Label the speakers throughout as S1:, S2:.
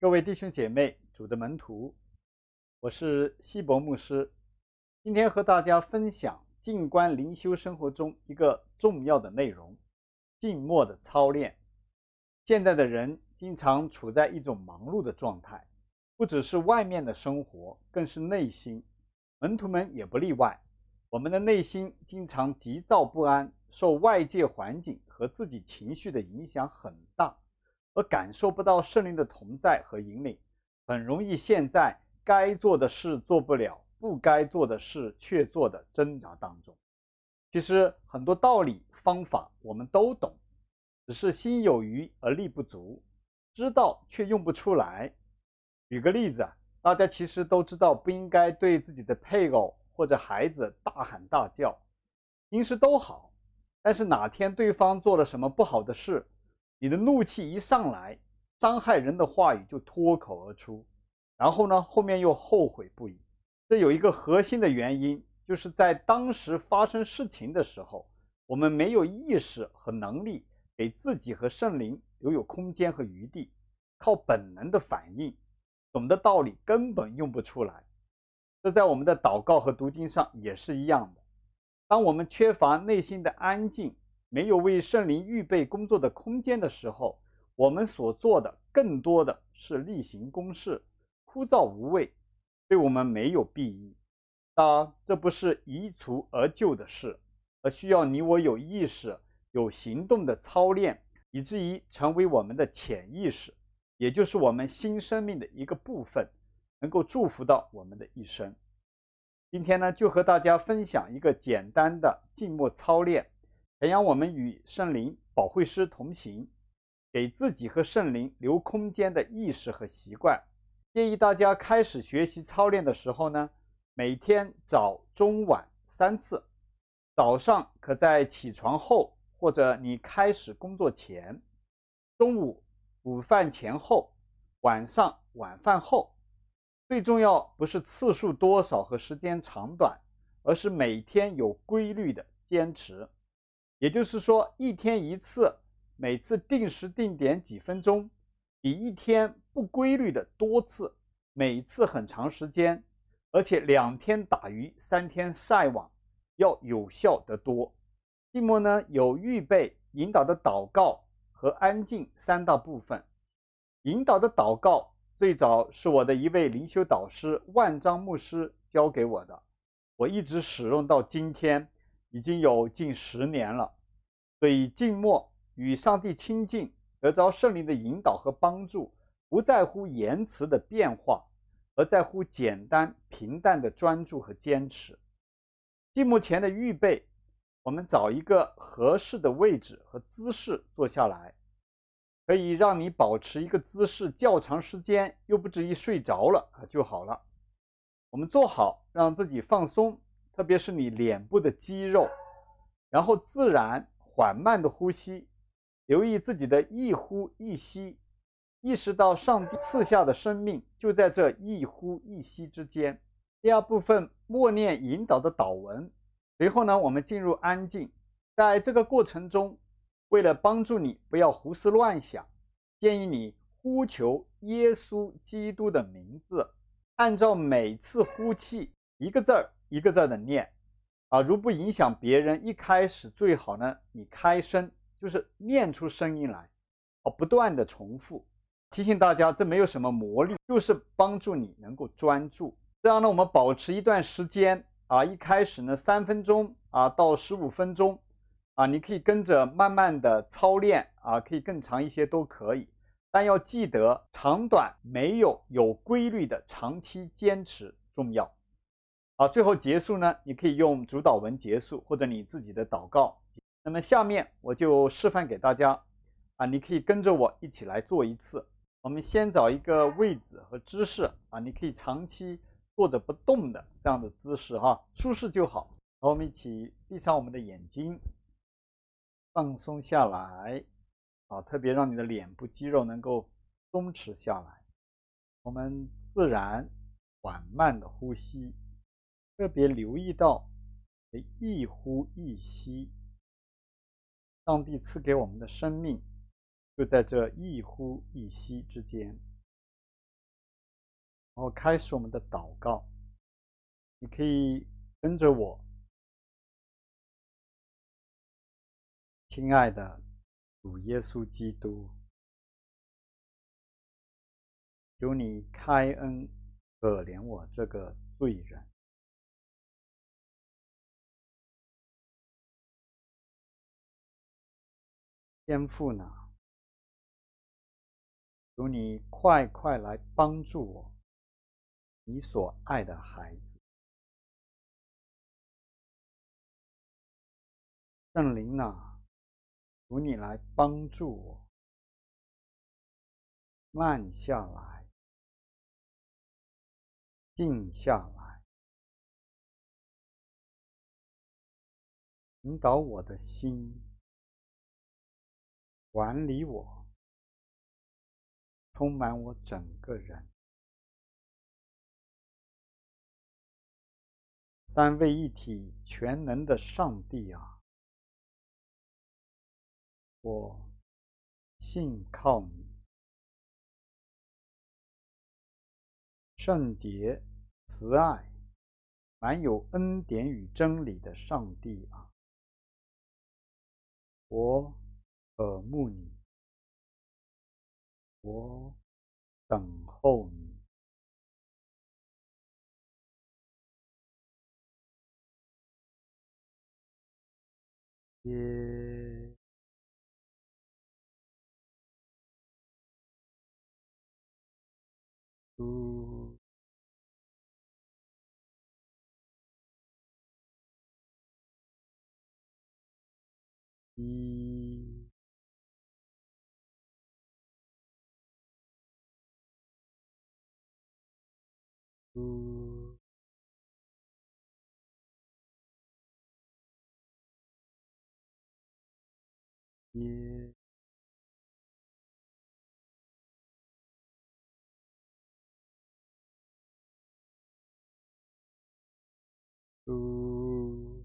S1: 各位弟兄姐妹，主的门徒，我是希伯牧师。今天和大家分享静观灵修生活中一个重要的内容——静默的操练。现在的人经常处在一种忙碌的状态，不只是外面的生活，更是内心。门徒们也不例外。我们的内心经常急躁不安，受外界环境和自己情绪的影响很大。而感受不到圣灵的同在和引领，很容易陷在该做的事做不了，不该做的事却做的挣扎当中。其实很多道理方法我们都懂，只是心有余而力不足，知道却用不出来。举个例子啊，大家其实都知道不应该对自己的配偶或者孩子大喊大叫，平时都好，但是哪天对方做了什么不好的事，你的怒气一上来，伤害人的话语就脱口而出，然后呢，后面又后悔不已。这有一个核心的原因，就是在当时发生事情的时候，我们没有意识和能力给自己和圣灵留有空间和余地，靠本能的反应，懂的道理根本用不出来。这在我们的祷告和读经上也是一样的。当我们缺乏内心的安静，没有为圣灵预备工作的空间的时候，我们所做的更多的是例行公事，枯燥无味，对我们没有裨益。当然，这不是一蹴而就的事，而需要你我有意识、有行动的操练，以至于成为我们的潜意识，也就是我们新生命的一个部分，能够祝福到我们的一生。今天呢，就和大家分享一个简单的静默操练。培养我们与圣灵保惠师同行，给自己和圣灵留空间的意识和习惯。建议大家开始学习操练的时候呢，每天早、中、晚三次。早上可在起床后，或者你开始工作前；中午午饭前后；晚上晚饭后。最重要不是次数多少和时间长短，而是每天有规律的坚持。也就是说，一天一次，每次定时定点几分钟，比一天不规律的多次，每次很长时间，而且两天打鱼三天晒网，要有效得多。静默呢，有预备、引导的祷告和安静三大部分。引导的祷告最早是我的一位灵修导师万章牧师教给我的，我一直使用到今天。已经有近十年了，所以静默与上帝亲近，得着圣灵的引导和帮助，不在乎言辞的变化，而在乎简单平淡的专注和坚持。静默前的预备，我们找一个合适的位置和姿势坐下来，可以让你保持一个姿势较长时间，又不至于睡着了就好了。我们坐好，让自己放松。特别是你脸部的肌肉，然后自然缓慢的呼吸，留意自己的一呼一吸，意识到上帝赐下的生命就在这一呼一吸之间。第二部分默念引导的祷文，随后呢，我们进入安静。在这个过程中，为了帮助你不要胡思乱想，建议你呼求耶稣基督的名字，按照每次呼气一个字儿。一个字的念，啊，如不影响别人，一开始最好呢，你开声，就是念出声音来，啊，不断的重复。提醒大家，这没有什么魔力，就是帮助你能够专注。这样呢，我们保持一段时间，啊，一开始呢三分钟，啊，到十五分钟，啊，你可以跟着慢慢的操练，啊，可以更长一些都可以，但要记得长短没有有规律的长期坚持重要。好，最后结束呢，你可以用主祷文结束，或者你自己的祷告。那么下面我就示范给大家，啊，你可以跟着我一起来做一次。我们先找一个位置和姿势，啊，你可以长期坐着不动的这样的姿势哈，舒适就好。和我们一起闭上我们的眼睛，放松下来，啊，特别让你的脸部肌肉能够松弛下来。我们自然缓慢的呼吸。特别留意到，一呼一吸，上帝赐给我们的生命就在这一呼一吸之间。然后开始我们的祷告。你可以跟着我，亲爱的主耶稣基督，求你开恩可怜我这个罪人。天父呢，求你快快来帮助我，你所爱的孩子。圣灵啊，求你来帮助我，慢下来，静下来，引导我的心，管理我，充满我整个人。三位一体、全能的上帝啊！我信靠你，圣洁、慈爱、满有恩典与真理的上帝啊！我渴慕你，我等候你。耶。呼，一，呼，一。呼，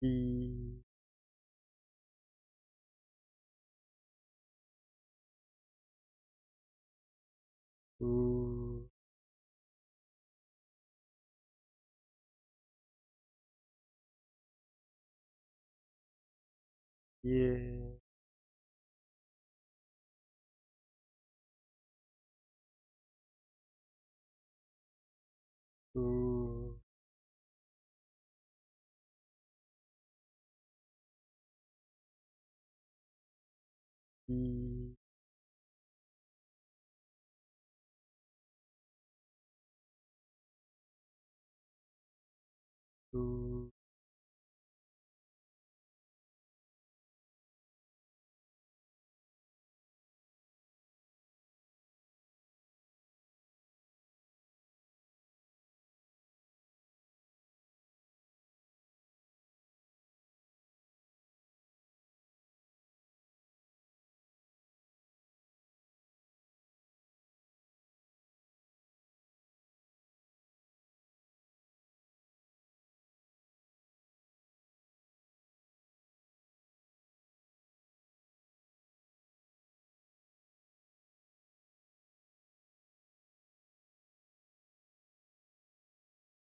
S1: 一，一。呼，一，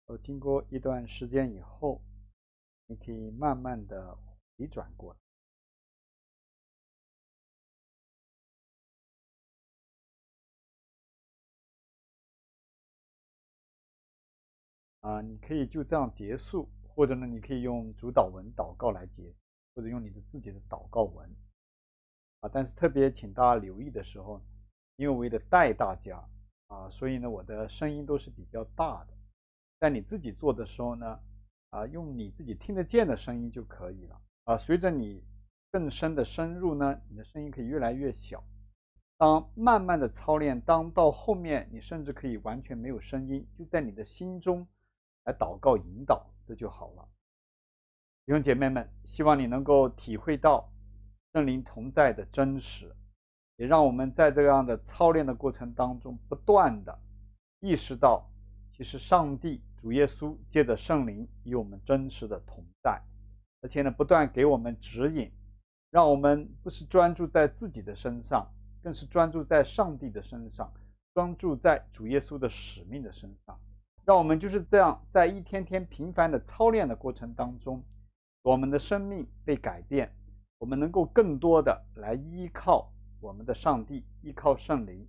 S1: 呼，经过一段时间以后，你可以慢慢的回转过来。啊，你可以就这样结束，或者呢，你可以用主祷文祷告来结，或者用你的自己的祷告文。啊，但是特别请大家留意的时候，因为为了带大家啊，所以呢，我的声音都是比较大的。在你自己做的时候呢，啊，用你自己听得见的声音就可以了。啊，随着你更深的深入呢，你的声音可以越来越小。当慢慢的操练，当到后面你甚至可以完全没有声音，就在你的心中来祷告引导，这就好了。弟兄姐妹们，希望你能够体会到圣灵同在的真实，也让我们在这样的操练的过程当中，不断的意识到。其实，上帝主耶稣借着圣灵与我们真实的同在，而且呢，不断给我们指引，让我们不是专注在自己的身上，更是专注在上帝的身上，专注在主耶稣的使命的身上。让我们就是这样，在一天天频繁的操练的过程当中，我们的生命被改变，我们能够更多的来依靠我们的上帝，依靠圣灵。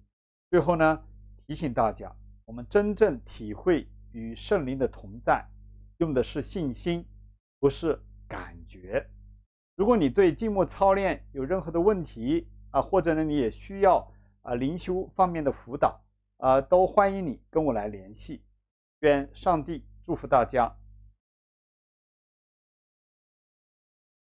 S1: 最后呢，提醒大家，我们真正体会与圣灵的同在，用的是信心，不是感觉。如果你对静默操练有任何的问题啊，或者呢你也需要啊灵修方面的辅导啊，都欢迎你跟我来联系。愿上帝祝福大家。